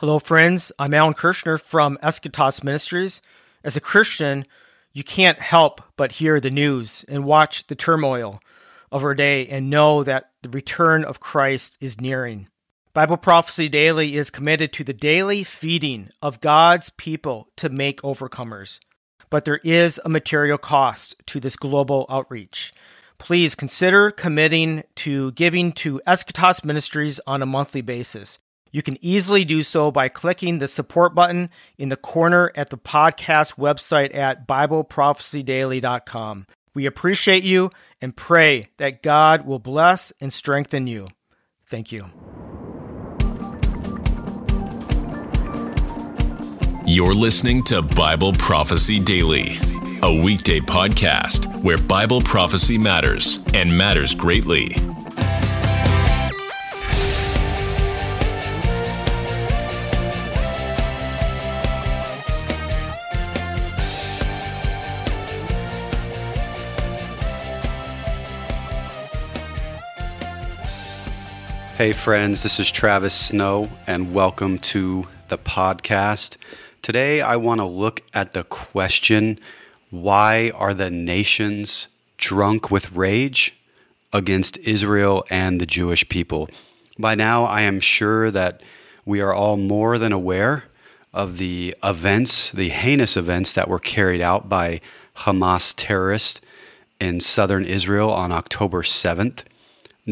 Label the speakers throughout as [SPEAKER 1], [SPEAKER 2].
[SPEAKER 1] Hello, friends. I'm Alan Kurschner from Eschatos Ministries. As a Christian, you can't help but hear the news and watch the turmoil of our day and know that the return of Christ is nearing. Bible Prophecy Daily is committed to the daily feeding of God's people to make overcomers. But there is a material cost to this global outreach. Please consider committing to giving to Eschatos Ministries on a monthly basis. You can easily do so by clicking the support button in the corner at the podcast website at BibleProphecyDaily.com. We appreciate you and pray that God will bless and strengthen you. Thank you.
[SPEAKER 2] You're listening to Bible Prophecy Daily, a weekday podcast where Bible prophecy matters and matters greatly.
[SPEAKER 3] Hey, friends, this is Travis Snow, and welcome to the podcast. Today, I want to look at the question why are the nations drunk with rage against Israel and the Jewish people? By now, I am sure that we are all more than aware of the events, the heinous events that were carried out by Hamas terrorists in southern Israel on October 7th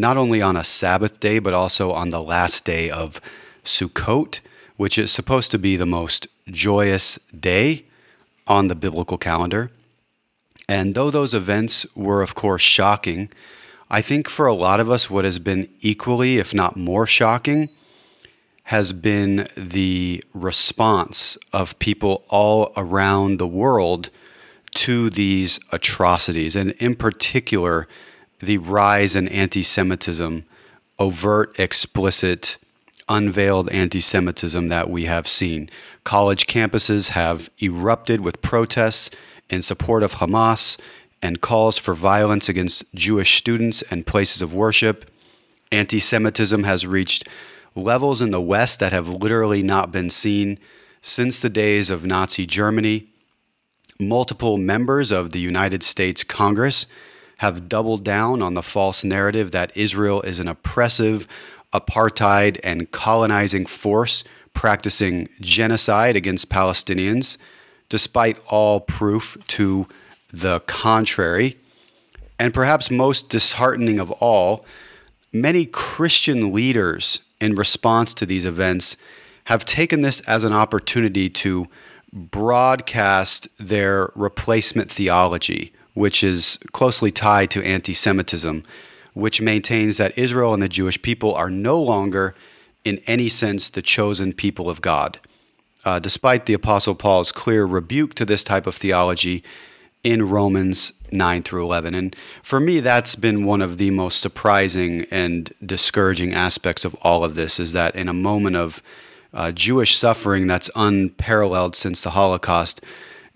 [SPEAKER 3] not only on a Sabbath day, but also on the last day of Sukkot, which is supposed to be the most joyous day on the biblical calendar. And though those events were, of course, shocking, I think for a lot of us, what has been equally, if not more shocking, has been the response of people all around the world to these atrocities, and in particular, the rise in anti Semitism, overt, explicit, unveiled anti Semitism that we have seen. College campuses have erupted with protests in support of Hamas and calls for violence against Jewish students and places of worship. Anti Semitism has reached levels in the West that have literally not been seen since the days of Nazi Germany. Multiple members of the United States Congress have doubled down on the false narrative that Israel is an oppressive, apartheid, and colonizing force practicing genocide against Palestinians, despite all proof to the contrary. And perhaps most disheartening of all, many Christian leaders, in response to these events, have taken this as an opportunity to broadcast their replacement theology which is closely tied to anti Semitism, which maintains that Israel and the Jewish people are no longer, in any sense, the chosen people of God. Uh, despite the Apostle Paul's clear rebuke to this type of theology in Romans 9 through 11. And for me, that's been one of the most surprising and discouraging aspects of all of this is that in a moment of uh, Jewish suffering that's unparalleled since the Holocaust,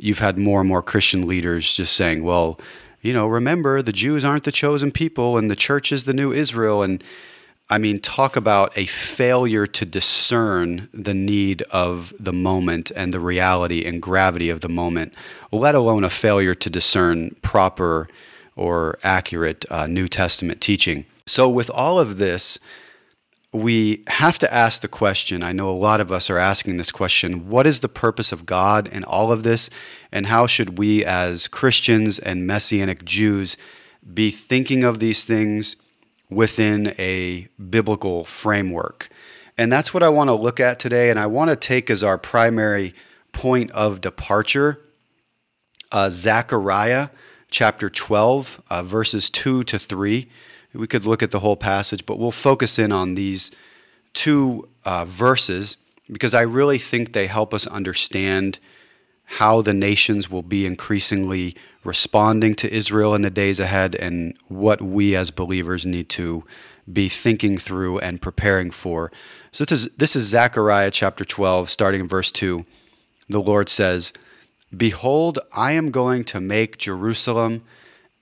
[SPEAKER 3] you've had more and more Christian leaders just saying, well, you know, remember the Jews aren't the chosen people and the church is the new Israel. And I mean, talk about a failure to discern the need of the moment and the reality and gravity of the moment, let alone a failure to discern proper or accurate uh, New Testament teaching. So, with all of this, we have to ask the question. I know a lot of us are asking this question what is the purpose of God in all of this? And how should we, as Christians and Messianic Jews, be thinking of these things within a biblical framework? And that's what I want to look at today. And I want to take as our primary point of departure uh, Zechariah chapter 12, uh, verses 2 to 3 we could look at the whole passage, but we'll focus in on these two uh, verses because I really think they help us understand how the nations will be increasingly responding to Israel in the days ahead and what we as believers need to be thinking through and preparing for. So this is, this is Zechariah chapter 12, starting in verse 2. The Lord says, Behold, I am going to make Jerusalem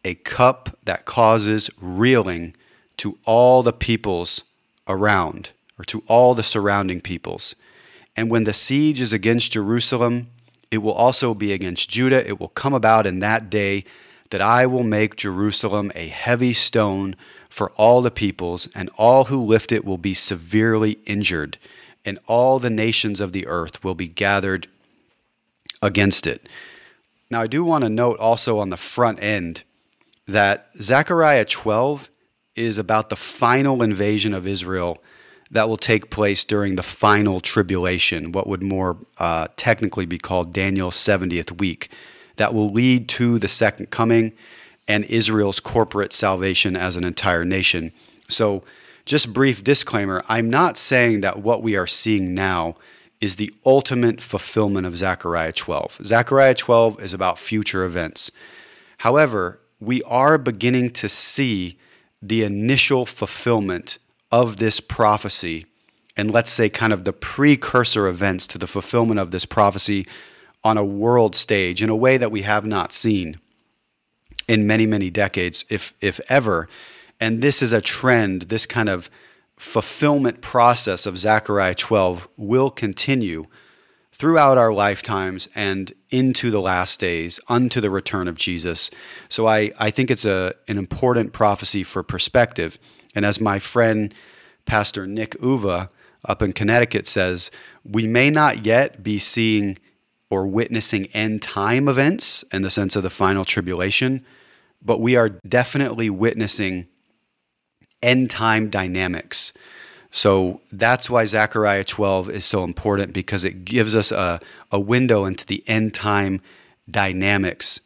[SPEAKER 3] a cup that causes reeling to all the peoples around, or to all the surrounding peoples. And when the siege is against Jerusalem, it will also be against Judah. It will come about in that day that I will make Jerusalem a heavy stone for all the peoples, and all who lift it will be severely injured, and all the nations of the earth will be gathered against it. Now, I do want to note also on the front end that Zechariah 12 is about the final invasion of Israel that will take place during the final tribulation, what would more uh, technically be called Daniel's 70th week, that will lead to the second coming and Israel's corporate salvation as an entire nation. So, just brief disclaimer I'm not saying that what we are seeing now is the ultimate fulfillment of Zechariah 12. Zechariah 12 is about future events. However, we are beginning to see the initial fulfillment of this prophecy, and let's say kind of the precursor events to the fulfillment of this prophecy on a world stage in a way that we have not seen in many, many decades, if, if ever. And this is a trend, this kind of fulfillment process of Zechariah 12 will continue throughout our lifetimes and into the last days, unto the return of Jesus. So I, I think it's a, an important prophecy for perspective. And as my friend, Pastor Nick Uva up in Connecticut says, we may not yet be seeing or witnessing end time events in the sense of the final tribulation, but we are definitely witnessing end time dynamics. So that's why Zechariah 12 is so important because it gives us a, a window into the end time dynamics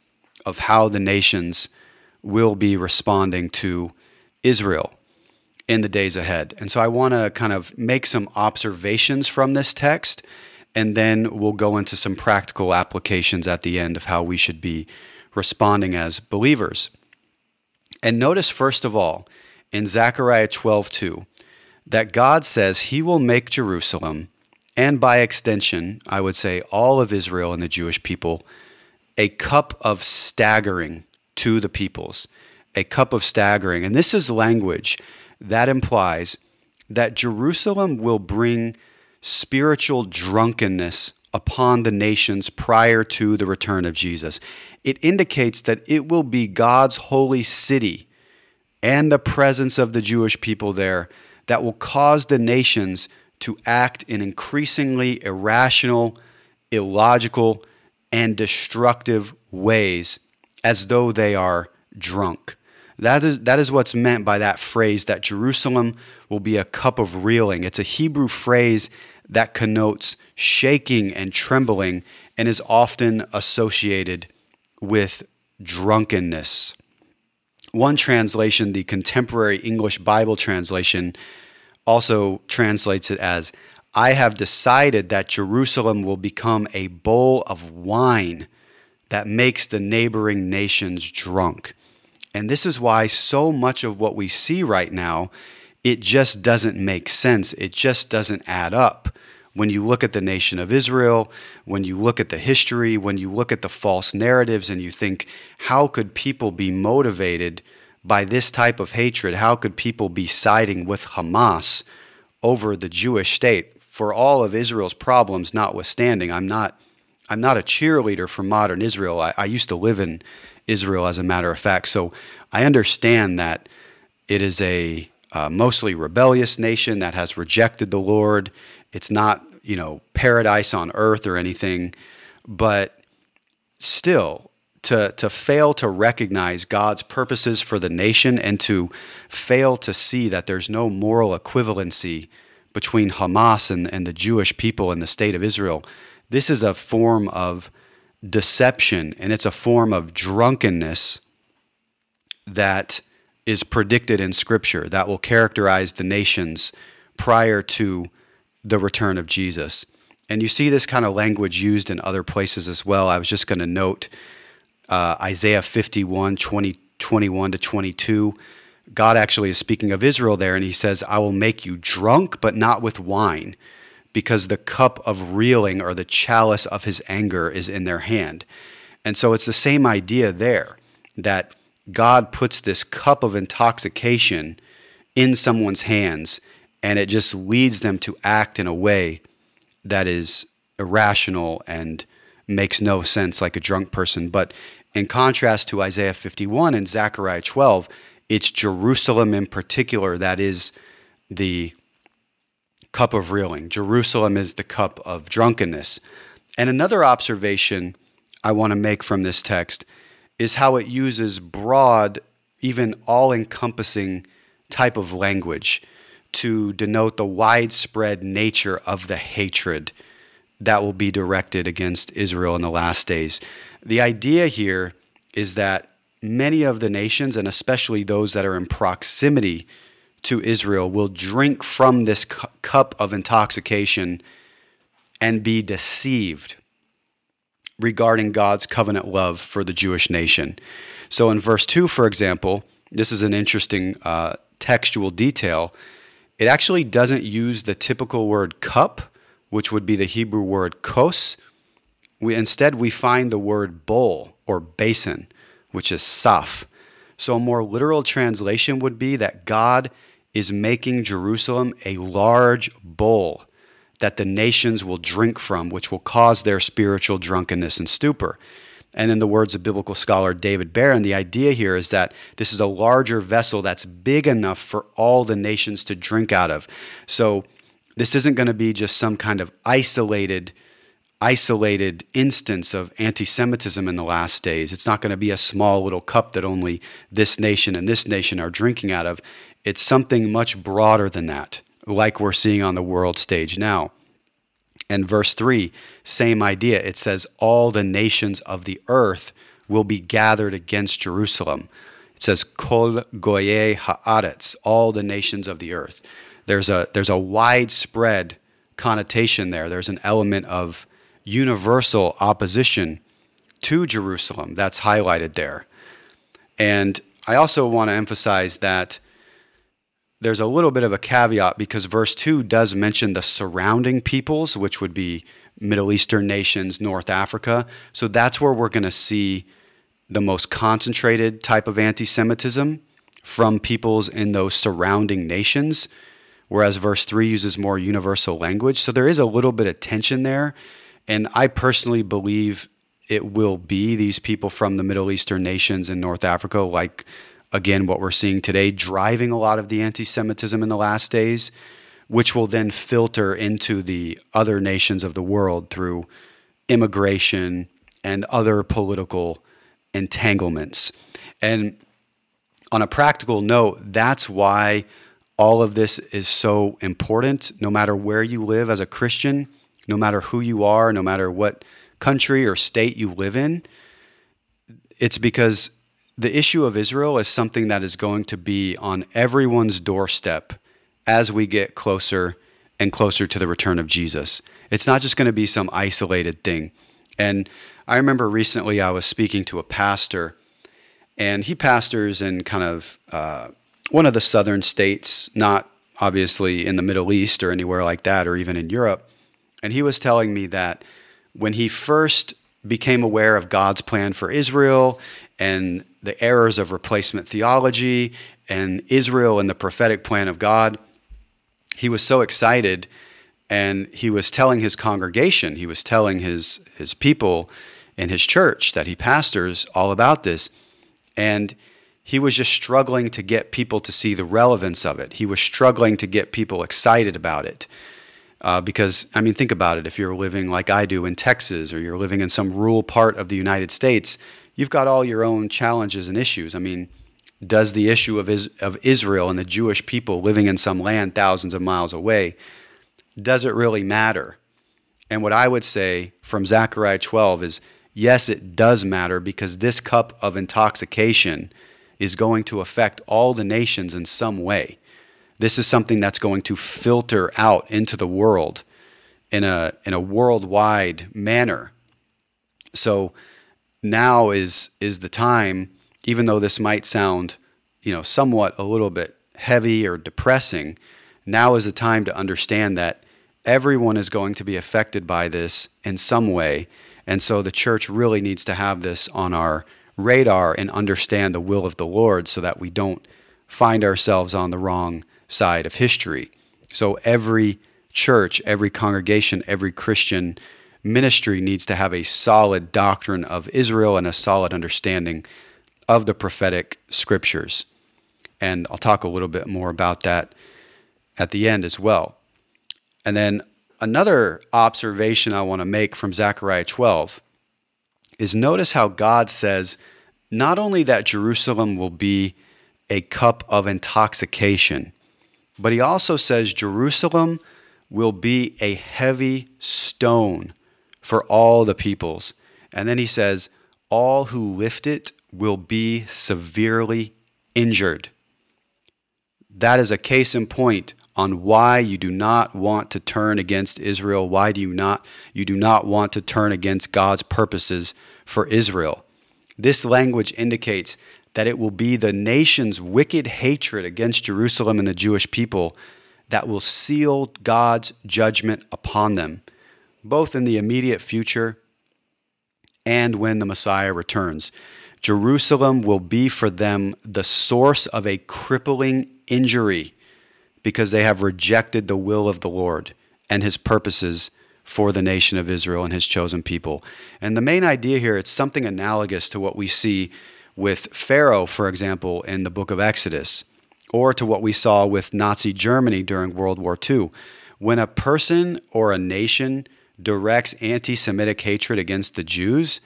[SPEAKER 3] of how the nations will be responding to Israel in the days ahead. And so I want to kind of make some observations from this text, and then we'll go into some practical applications at the end of how we should be responding as believers. And notice, first of all, in Zechariah 12:2 that God says he will make Jerusalem and by extension, I would say all of Israel and the Jewish people a cup of staggering to the peoples, a cup of staggering. And this is language that implies that Jerusalem will bring spiritual drunkenness upon the nations prior to the return of Jesus. It indicates that it will be God's holy city and the presence of the Jewish people there that will cause the nations to act in increasingly irrational, illogical, and destructive ways as though they are drunk. That is, that is what's meant by that phrase that Jerusalem will be a cup of reeling. It's a Hebrew phrase that connotes shaking and trembling and is often associated with drunkenness. One translation, the contemporary English Bible translation, also translates it as I have decided that Jerusalem will become a bowl of wine that makes the neighboring nations drunk. And this is why so much of what we see right now, it just doesn't make sense. It just doesn't add up. When you look at the nation of Israel, when you look at the history, when you look at the false narratives, and you think, how could people be motivated by this type of hatred? How could people be siding with Hamas over the Jewish state? For all of Israel's problems notwithstanding, I'm not I'm not a cheerleader for modern Israel. I, I used to live in Israel, as a matter of fact, so I understand that it is a uh, mostly rebellious nation that has rejected the Lord. It's not, you know, paradise on earth or anything, but still, to, to fail to recognize God's purposes for the nation and to fail to see that there's no moral equivalency between Hamas and, and the Jewish people and the state of Israel. This is a form of deception and it's a form of drunkenness that is predicted in Scripture that will characterize the nations prior to the return of Jesus. And you see this kind of language used in other places as well. I was just going to note uh, Isaiah 51, 20, 21 to 22. God actually is speaking of Israel there, and he says, I will make you drunk, but not with wine, because the cup of reeling or the chalice of his anger is in their hand. And so it's the same idea there that God puts this cup of intoxication in someone's hands, and it just leads them to act in a way that is irrational and makes no sense like a drunk person. But in contrast to Isaiah 51 and Zechariah 12, it's Jerusalem in particular that is the cup of reeling. Jerusalem is the cup of drunkenness. And another observation I want to make from this text is how it uses broad, even all encompassing type of language to denote the widespread nature of the hatred that will be directed against Israel in the last days. The idea here is that many of the nations, and especially those that are in proximity to Israel, will drink from this cu- cup of intoxication and be deceived regarding God's covenant love for the Jewish nation. So in verse 2, for example, this is an interesting uh, textual detail. It actually doesn't use the typical word cup, which would be the Hebrew word kos. We, instead, we find the word bowl or basin, which is saf. So a more literal translation would be that God is making Jerusalem a large bowl that the nations will drink from, which will cause their spiritual drunkenness and stupor. And in the words of biblical scholar David Baron, the idea here is that this is a larger vessel that's big enough for all the nations to drink out of. So this isn't going to be just some kind of isolated isolated instance of anti-Semitism in the last days. It's not going to be a small little cup that only this nation and this nation are drinking out of. It's something much broader than that, like we're seeing on the world stage now. And verse 3, same idea. It says, All the nations of the earth will be gathered against Jerusalem. It says, Kol goye haaretz, all the nations of the earth. There's a, there's a widespread connotation there. There's an element of universal opposition to Jerusalem that's highlighted there. And I also want to emphasize that there's a little bit of a caveat because verse 2 does mention the surrounding peoples, which would be Middle Eastern nations, North Africa. So that's where we're going to see the most concentrated type of anti Semitism from peoples in those surrounding nations, whereas verse 3 uses more universal language. So there is a little bit of tension there. And I personally believe it will be these people from the Middle Eastern nations in North Africa, like again, what we're seeing today, driving a lot of the anti Semitism in the last days, which will then filter into the other nations of the world through immigration and other political entanglements. And on a practical note, that's why all of this is so important, no matter where you live as a Christian no matter who you are, no matter what country or state you live in. It's because the issue of Israel is something that is going to be on everyone's doorstep as we get closer and closer to the return of Jesus. It's not just going to be some isolated thing. And I remember recently I was speaking to a pastor, and he pastors in kind of uh, one of the southern states, not obviously in the Middle East or anywhere like that, or even in Europe. And he was telling me that when he first became aware of God's plan for Israel and the errors of replacement theology and Israel and the prophetic plan of God, he was so excited and he was telling his congregation, he was telling his his people in his church that he pastors all about this. And he was just struggling to get people to see the relevance of it. He was struggling to get people excited about it. Uh, because, I mean, think about it. If you're living like I do in Texas or you're living in some rural part of the United States, you've got all your own challenges and issues. I mean, does the issue of, is, of Israel and the Jewish people living in some land thousands of miles away, does it really matter? And what I would say from Zechariah 12 is yes, it does matter because this cup of intoxication is going to affect all the nations in some way. This is something that's going to filter out into the world in a in a worldwide manner. So now is is the time, even though this might sound, you know, somewhat a little bit heavy or depressing, now is the time to understand that everyone is going to be affected by this in some way. And so the church really needs to have this on our radar and understand the will of the Lord so that we don't find ourselves on the wrong side of history. So every church, every congregation, every Christian ministry needs to have a solid doctrine of Israel and a solid understanding of the prophetic scriptures. And I'll talk a little bit more about that at the end as well. And then another observation I want to make from Zechariah 12 is notice how God says not only that Jerusalem will be a cup of intoxication, but he also says Jerusalem will be a heavy stone for all the peoples. And then he says, all who lift it will be severely injured. That is a case in point on why you do not want to turn against Israel. Why do you not you do not want to turn against God's purposes for Israel? This language indicates that it will be the nation's wicked hatred against Jerusalem and the Jewish people that will seal God's judgment upon them, both in the immediate future and when the Messiah returns. Jerusalem will be for them the source of a crippling injury because they have rejected the will of the Lord and his purposes for the nation of Israel and his chosen people. And the main idea here it's something analogous to what we see with Pharaoh, for example, in the book of Exodus, or to what we saw with Nazi Germany during World War II. When a person or a nation directs anti Semitic hatred against the Jews,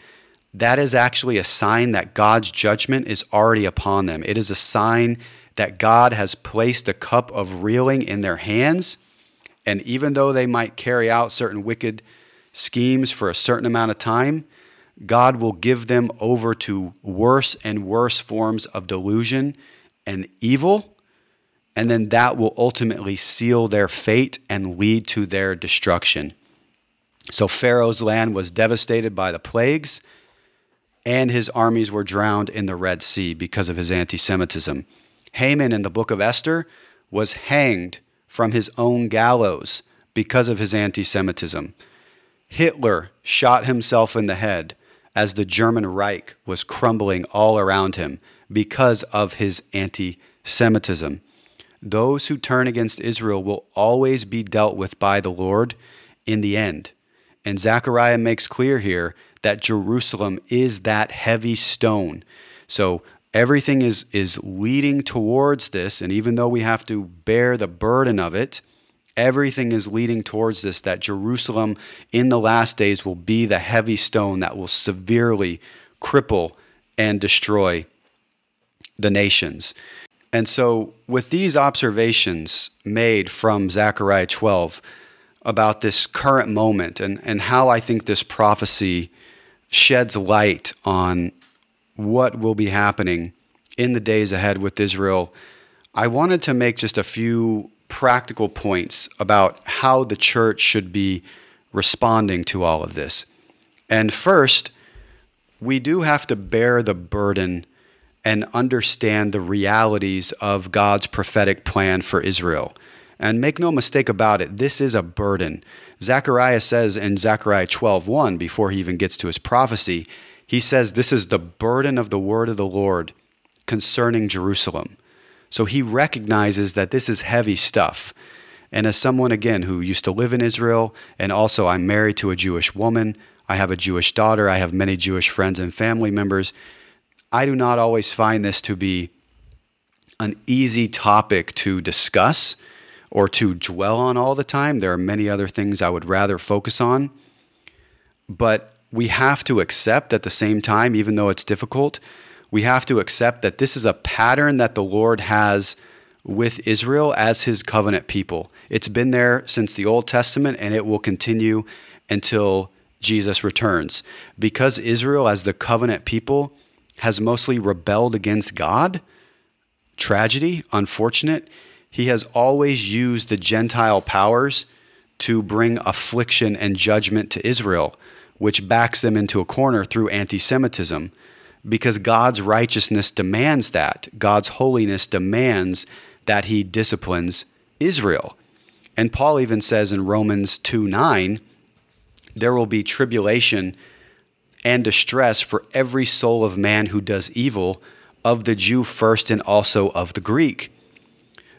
[SPEAKER 3] that is actually a sign that God's judgment is already upon them. It is a sign that God has placed a cup of reeling in their hands. And even though they might carry out certain wicked schemes for a certain amount of time, God will give them over to worse and worse forms of delusion and evil. And then that will ultimately seal their fate and lead to their destruction. So Pharaoh's land was devastated by the plagues and his armies were drowned in the Red Sea because of his anti Semitism. Haman in the book of Esther was hanged from his own gallows because of his anti Semitism. Hitler shot himself in the head as the German Reich was crumbling all around him because of his anti Semitism. Those who turn against Israel will always be dealt with by the Lord in the end. And Zechariah makes clear here that Jerusalem is that heavy stone. So everything is is leading towards this and even though we have to bear the burden of it, everything is leading towards this that Jerusalem in the last days will be the heavy stone that will severely cripple and destroy the nations. And so, with these observations made from Zechariah 12 about this current moment and, and how I think this prophecy sheds light on what will be happening in the days ahead with Israel, I wanted to make just a few practical points about how the church should be responding to all of this. And first, we do have to bear the burden and understand the realities of God's prophetic plan for Israel. And make no mistake about it, this is a burden. Zechariah says in Zechariah 12:1 before he even gets to his prophecy, he says this is the burden of the word of the Lord concerning Jerusalem. So he recognizes that this is heavy stuff. And as someone again who used to live in Israel and also I'm married to a Jewish woman, I have a Jewish daughter, I have many Jewish friends and family members, I do not always find this to be an easy topic to discuss or to dwell on all the time. There are many other things I would rather focus on. But we have to accept at the same time, even though it's difficult, we have to accept that this is a pattern that the Lord has with Israel as his covenant people. It's been there since the Old Testament and it will continue until Jesus returns. Because Israel, as the covenant people, has mostly rebelled against God, tragedy, unfortunate, he has always used the Gentile powers to bring affliction and judgment to Israel, which backs them into a corner through anti Semitism. Because God's righteousness demands that. God's holiness demands that he disciplines Israel. And Paul even says in Romans 2 9, there will be tribulation and distress for every soul of man who does evil, of the Jew first and also of the Greek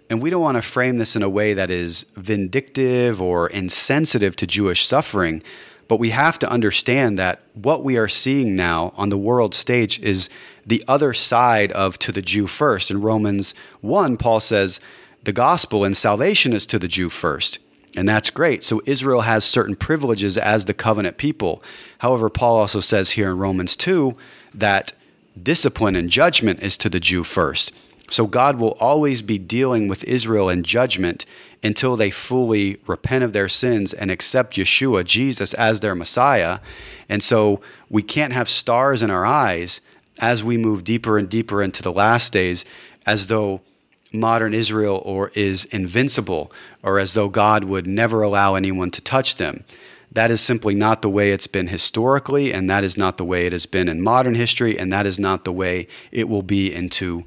[SPEAKER 3] And we don't want to frame this in a way that is vindictive or insensitive to Jewish suffering, but we have to understand that what we are seeing now on the world stage is the other side of to the Jew first. In Romans 1, Paul says, the gospel and salvation is to the Jew first. And that's great. So Israel has certain privileges as the covenant people. However, Paul also says here in Romans 2 that discipline and judgment is to the Jew first. So God will always be dealing with Israel in judgment until they fully repent of their sins and accept Yeshua, Jesus, as their Messiah. And so we can't have stars in our eyes as we move deeper and deeper into the last days as though modern Israel or is invincible or as though God would never allow anyone to touch them. That is simply not the way it's been historically, and that is not the way it has been in modern history, and that is not the way it will be into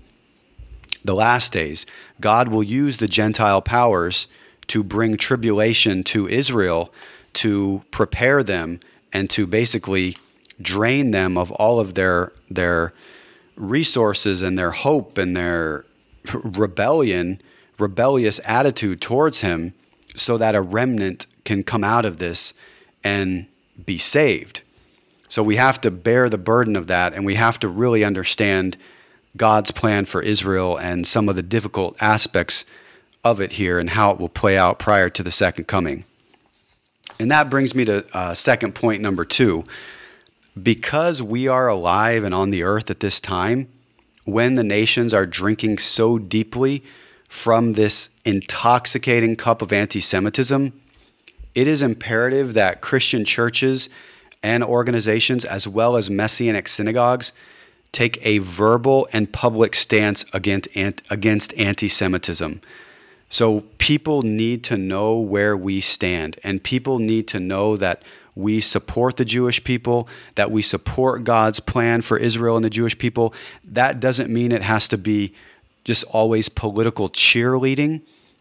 [SPEAKER 3] the last days. God will use the Gentile powers to bring tribulation to Israel to prepare them and to basically drain them of all of their their resources and their hope and their rebellion, rebellious attitude towards him so that a remnant can come out of this and be saved. So we have to bear the burden of that and we have to really understand God's plan for Israel and some of the difficult aspects of it here and how it will play out prior to the second coming. And that brings me to uh, second point number two. Because we are alive and on the earth at this time, when the nations are drinking so deeply from this intoxicating cup of anti Semitism, it is imperative that Christian churches and organizations, as well as Messianic synagogues, take a verbal and public stance against, against anti Semitism. So people need to know where we stand, and people need to know that we support the Jewish people, that we support God's plan for Israel and the Jewish people. That doesn't mean it has to be just always political cheerleading,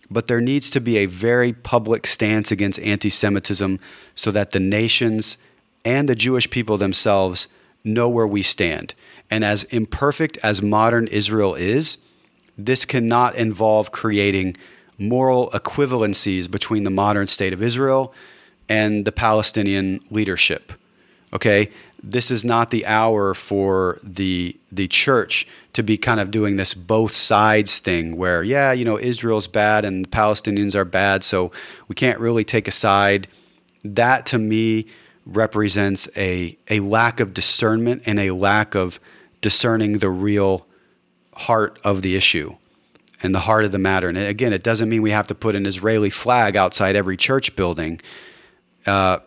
[SPEAKER 3] but there needs to be a very public stance against anti Semitism so that the nations and the Jewish people themselves know where we stand. And as imperfect as modern Israel is, this cannot involve creating moral equivalencies between the modern state of Israel and the Palestinian leadership. Okay, this is not the hour for the the church to be kind of doing this both sides thing where yeah, you know, Israel's bad and the Palestinians are bad, so we can't really take a side. That to me represents a a lack of discernment and a lack of discerning the real heart of the issue and the heart of the matter. And again, it doesn't mean we have to put an Israeli flag outside every church building. Uh,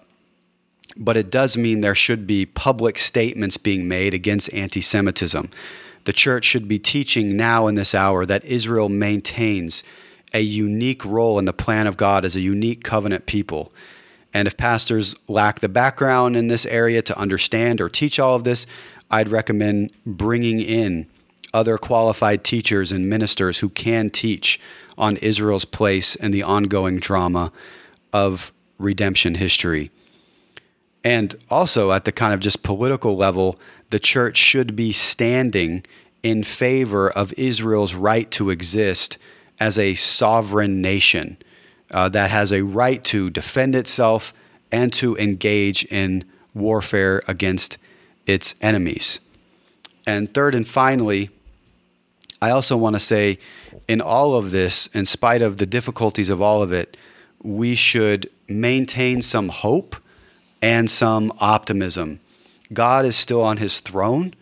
[SPEAKER 3] but it does mean there should be public statements being made against anti Semitism. The church should be teaching now in this hour that Israel maintains a unique role in the plan of God as a unique covenant people. And if pastors lack the background in this area to understand or teach all of this, I'd recommend bringing in other qualified teachers and ministers who can teach on Israel's place in the ongoing drama of redemption history. And also, at the kind of just political level, the church should be standing in favor of Israel's right to exist as a sovereign nation uh, that has a right to defend itself and to engage in warfare against its enemies. And third and finally, I also want to say in all of this, in spite of the difficulties of all of it, we should maintain some hope and some optimism. God is still on his throne.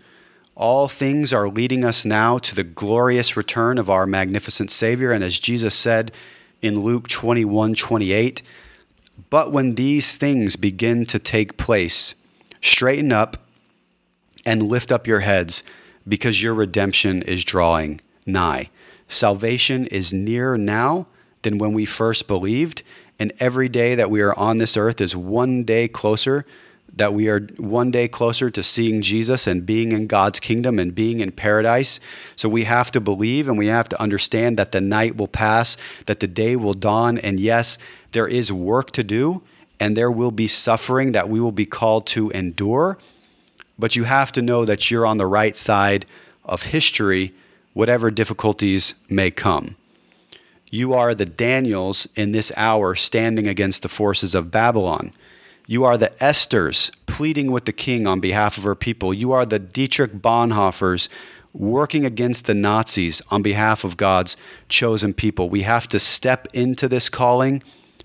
[SPEAKER 3] All things are leading us now to the glorious return of our magnificent Savior. And as Jesus said in Luke 21 28, but when these things begin to take place, straighten up and lift up your heads because your redemption is drawing nigh. Salvation is nearer now than when we first believed, and every day that we are on this earth is one day closer, that we are one day closer to seeing Jesus and being in God's kingdom and being in paradise. So we have to believe and we have to understand that the night will pass, that the day will dawn, and yes, there is work to do, and there will be suffering that we will be called to endure. But you have to know that you're on the right side of history, whatever difficulties may come You are the Daniels in this hour standing against the forces of Babylon. You are the Esthers pleading with the king on behalf of her people. You are the Dietrich Bonhoeffers working against the Nazis on behalf of God's chosen people. We have to step into this calling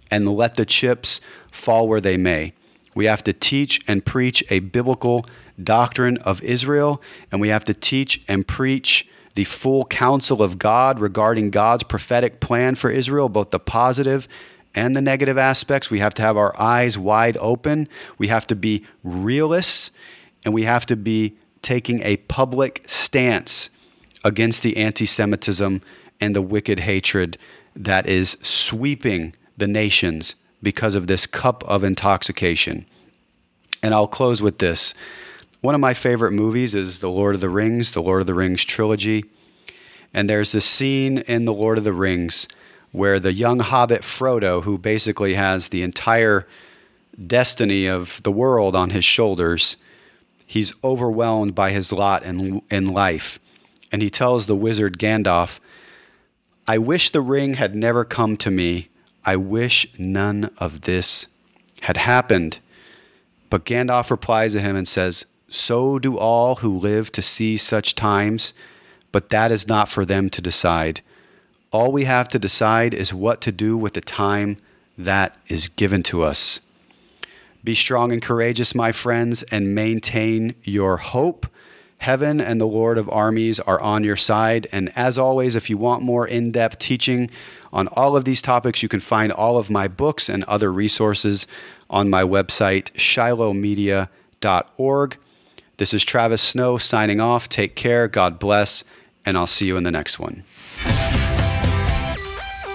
[SPEAKER 3] and let the chips fall where they may. We have to teach and preach a biblical doctrine of Israel, and we have to teach and preach the full counsel of God regarding God's prophetic plan for Israel, both the positive and the negative aspects. We have to have our eyes wide open. We have to be realists, and we have to be taking a public stance against the anti Semitism and the wicked hatred that is sweeping the nations because of this cup of intoxication. And I'll close with this. One of my favorite movies is The Lord of the Rings, the Lord of the Rings trilogy. And there's this scene in The Lord of the Rings where the young hobbit Frodo, who basically has the entire destiny of the world on his shoulders, he's overwhelmed by his lot in, in life. And he tells the wizard Gandalf, I wish the ring had never come to me. I wish none of this had happened. But Gandalf replies to him and says, So do all who live to see such times, but that is not for them to decide. All we have to decide is what to do with the time that is given to us. Be strong and courageous, my friends, and maintain your hope. Heaven and the Lord of armies are on your side. And as always, if you want more in depth teaching on all of these topics, you can find all of my books and other resources on my website, shilohmedia.org. This is Travis Snow signing off. Take care. God bless. And I'll see you in the next one.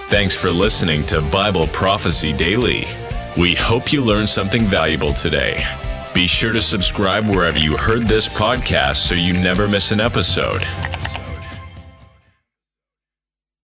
[SPEAKER 2] Thanks for listening to Bible Prophecy Daily. We hope you learned something valuable today. Be sure to subscribe wherever you heard this podcast so you never miss an episode.